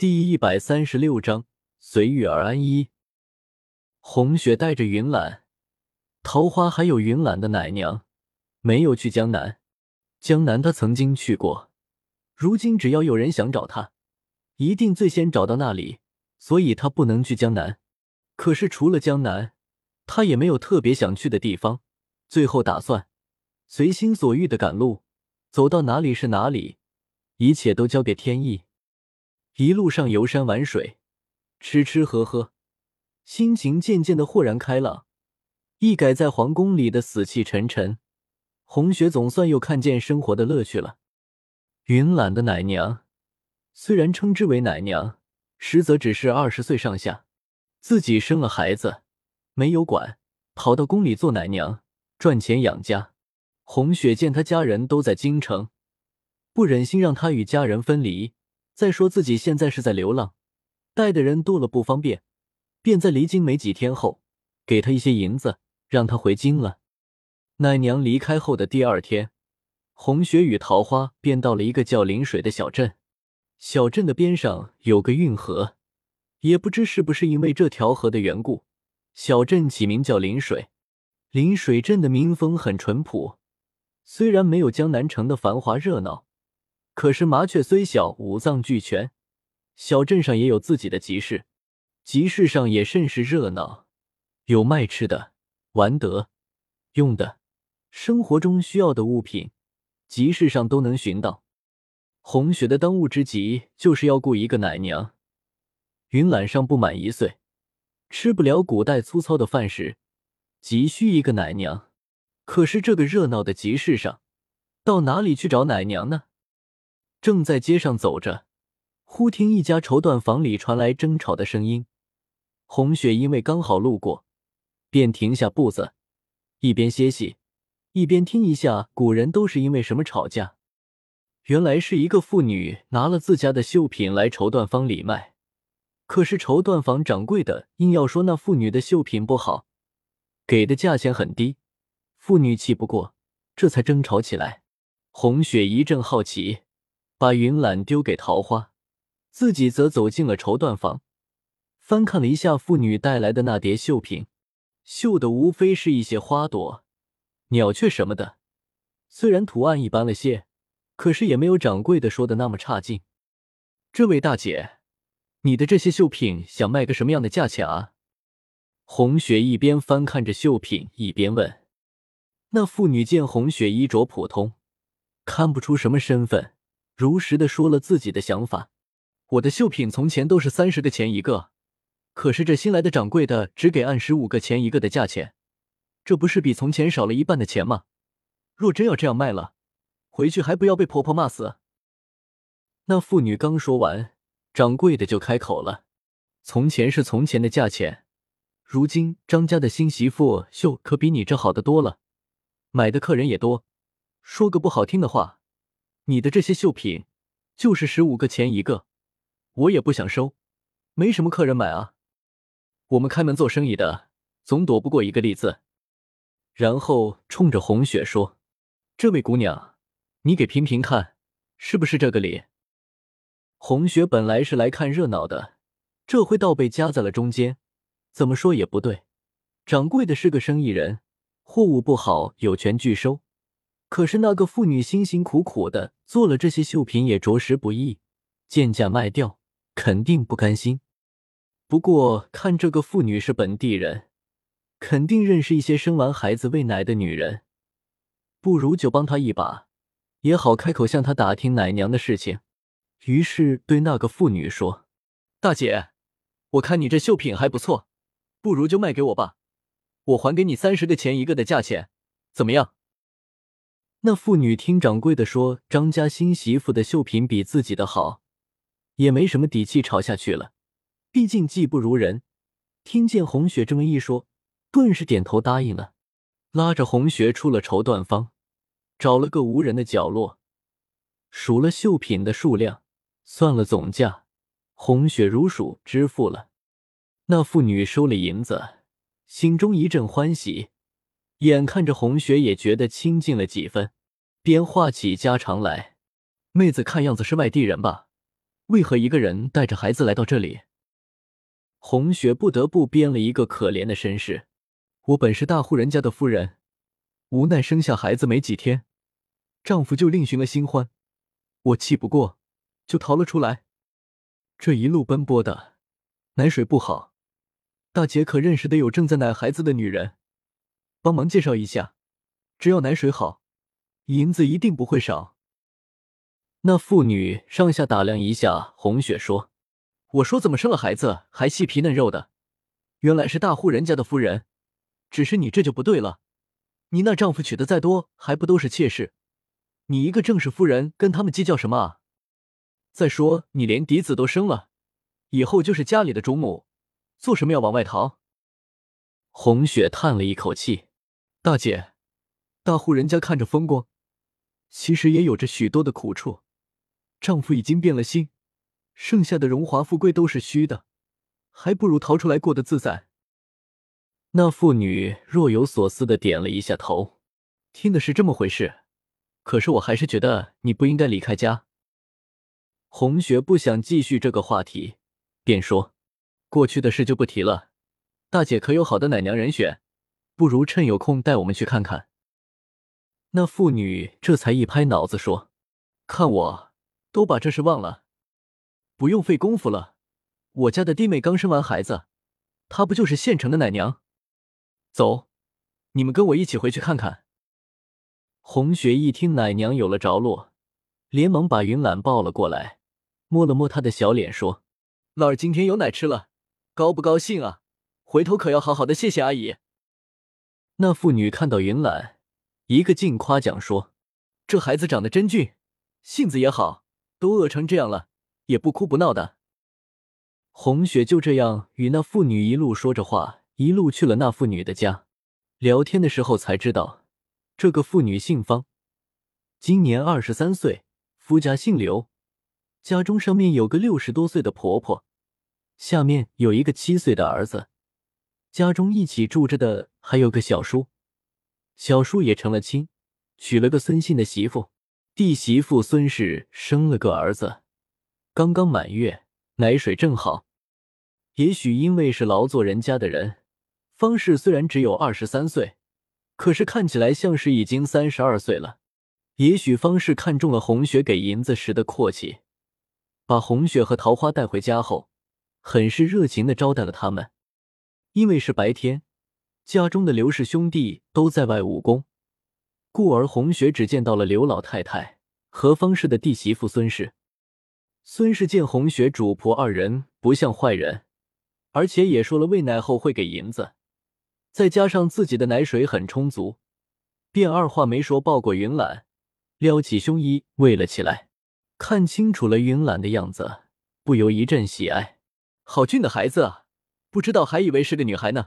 第一百三十六章随遇而安一。红雪带着云岚、桃花还有云岚的奶娘，没有去江南。江南他曾经去过，如今只要有人想找他，一定最先找到那里，所以他不能去江南。可是除了江南，他也没有特别想去的地方。最后打算随心所欲的赶路，走到哪里是哪里，一切都交给天意。一路上游山玩水，吃吃喝喝，心情渐渐的豁然开朗。一改在皇宫里的死气沉沉，红雪总算又看见生活的乐趣了。云岚的奶娘，虽然称之为奶娘，实则只是二十岁上下，自己生了孩子，没有管，跑到宫里做奶娘，赚钱养家。红雪见他家人都在京城，不忍心让他与家人分离。再说自己现在是在流浪，带的人多了不方便，便在离京没几天后，给他一些银子，让他回京了。奶娘离开后的第二天，红雪与桃花便到了一个叫临水的小镇。小镇的边上有个运河，也不知是不是因为这条河的缘故，小镇起名叫临水。临水镇的民风很淳朴，虽然没有江南城的繁华热闹。可是麻雀虽小，五脏俱全。小镇上也有自己的集市，集市上也甚是热闹，有卖吃的、玩的、用的，生活中需要的物品，集市上都能寻到。红雪的当务之急就是要雇一个奶娘。云岚尚不满一岁，吃不了古代粗糙的饭食，急需一个奶娘。可是这个热闹的集市上，到哪里去找奶娘呢？正在街上走着，忽听一家绸缎房里传来争吵的声音。红雪因为刚好路过，便停下步子，一边歇息，一边听一下古人都是因为什么吵架。原来是一个妇女拿了自家的绣品来绸缎坊里卖，可是绸缎坊掌柜的硬要说那妇女的绣品不好，给的价钱很低，妇女气不过，这才争吵起来。红雪一阵好奇。把云岚丢给桃花，自己则走进了绸缎房，翻看了一下妇女带来的那叠绣品，绣的无非是一些花朵、鸟雀什么的，虽然图案一般了些，可是也没有掌柜的说的那么差劲。这位大姐，你的这些绣品想卖个什么样的价钱啊？红雪一边翻看着绣品，一边问。那妇女见红雪衣着普通，看不出什么身份。如实的说了自己的想法，我的绣品从前都是三十个钱一个，可是这新来的掌柜的只给按十五个钱一个的价钱，这不是比从前少了一半的钱吗？若真要这样卖了，回去还不要被婆婆骂死？那妇女刚说完，掌柜的就开口了：“从前是从前的价钱，如今张家的新媳妇绣可比你这好的多了，买的客人也多。说个不好听的话。”你的这些绣品，就是十五个钱一个，我也不想收，没什么客人买啊。我们开门做生意的，总躲不过一个利字。然后冲着红雪说：“这位姑娘，你给评评看，是不是这个理？”红雪本来是来看热闹的，这回倒被夹在了中间，怎么说也不对。掌柜的是个生意人，货物不好，有权拒收。可是那个妇女辛辛苦苦的做了这些绣品，也着实不易，贱价卖掉，肯定不甘心。不过看这个妇女是本地人，肯定认识一些生完孩子喂奶的女人，不如就帮她一把，也好开口向她打听奶娘的事情。于是对那个妇女说：“大姐，我看你这绣品还不错，不如就卖给我吧，我还给你三十个钱一个的价钱，怎么样？”那妇女听掌柜的说张家新媳妇的绣品比自己的好，也没什么底气吵下去了。毕竟技不如人。听见红雪这么一说，顿时点头答应了，拉着红雪出了绸缎坊，找了个无人的角落，数了绣品的数量，算了总价，红雪如数支付了。那妇女收了银子，心中一阵欢喜。眼看着红雪也觉得亲近了几分，便话起家常来：“妹子看样子是外地人吧？为何一个人带着孩子来到这里？红雪不得不编了一个可怜的身世。我本是大户人家的夫人，无奈生下孩子没几天，丈夫就另寻了新欢，我气不过，就逃了出来。这一路奔波的，奶水不好，大姐可认识的有正在奶孩子的女人，帮忙介绍一下。只要奶水好，银子一定不会少。那妇女上下打量一下红雪，说：“我说怎么生了孩子还细皮嫩肉的？原来是大户人家的夫人。只是你这就不对了，你那丈夫娶的再多，还不都是妾室？你一个正式夫人，跟他们计较什么啊？再说你连嫡子都生了，以后就是家里的主母，做什么要往外逃？”红雪叹了一口气：“大姐，大户人家看着风光，其实也有着许多的苦处。”丈夫已经变了心，剩下的荣华富贵都是虚的，还不如逃出来过得自在。那妇女若有所思的点了一下头，听的是这么回事，可是我还是觉得你不应该离开家。红雪不想继续这个话题，便说：“过去的事就不提了，大姐可有好的奶娘人选？不如趁有空带我们去看看。”那妇女这才一拍脑子说：“看我。”都把这事忘了，不用费功夫了。我家的弟妹刚生完孩子，她不就是现成的奶娘？走，你们跟我一起回去看看。红雪一听奶娘有了着落，连忙把云懒抱了过来，摸了摸她的小脸，说：“老儿今天有奶吃了，高不高兴啊？回头可要好好的谢谢阿姨。”那妇女看到云岚，一个劲夸奖说：“这孩子长得真俊，性子也好。”都饿成这样了，也不哭不闹的。红雪就这样与那妇女一路说着话，一路去了那妇女的家。聊天的时候才知道，这个妇女姓方，今年二十三岁，夫家姓刘，家中上面有个六十多岁的婆婆，下面有一个七岁的儿子，家中一起住着的还有个小叔，小叔也成了亲，娶了个孙姓的媳妇。弟媳妇孙氏生了个儿子，刚刚满月，奶水正好。也许因为是劳作人家的人，方氏虽然只有二十三岁，可是看起来像是已经三十二岁了。也许方氏看中了红雪给银子时的阔气，把红雪和桃花带回家后，很是热情的招待了他们。因为是白天，家中的刘氏兄弟都在外务工。故而红雪只见到了刘老太太和方氏的弟媳妇孙氏。孙氏见红雪主仆二人不像坏人，而且也说了喂奶后会给银子，再加上自己的奶水很充足，便二话没说抱过云懒，撩起胸衣喂了起来。看清楚了云懒的样子，不由一阵喜爱，好俊的孩子啊！不知道还以为是个女孩呢。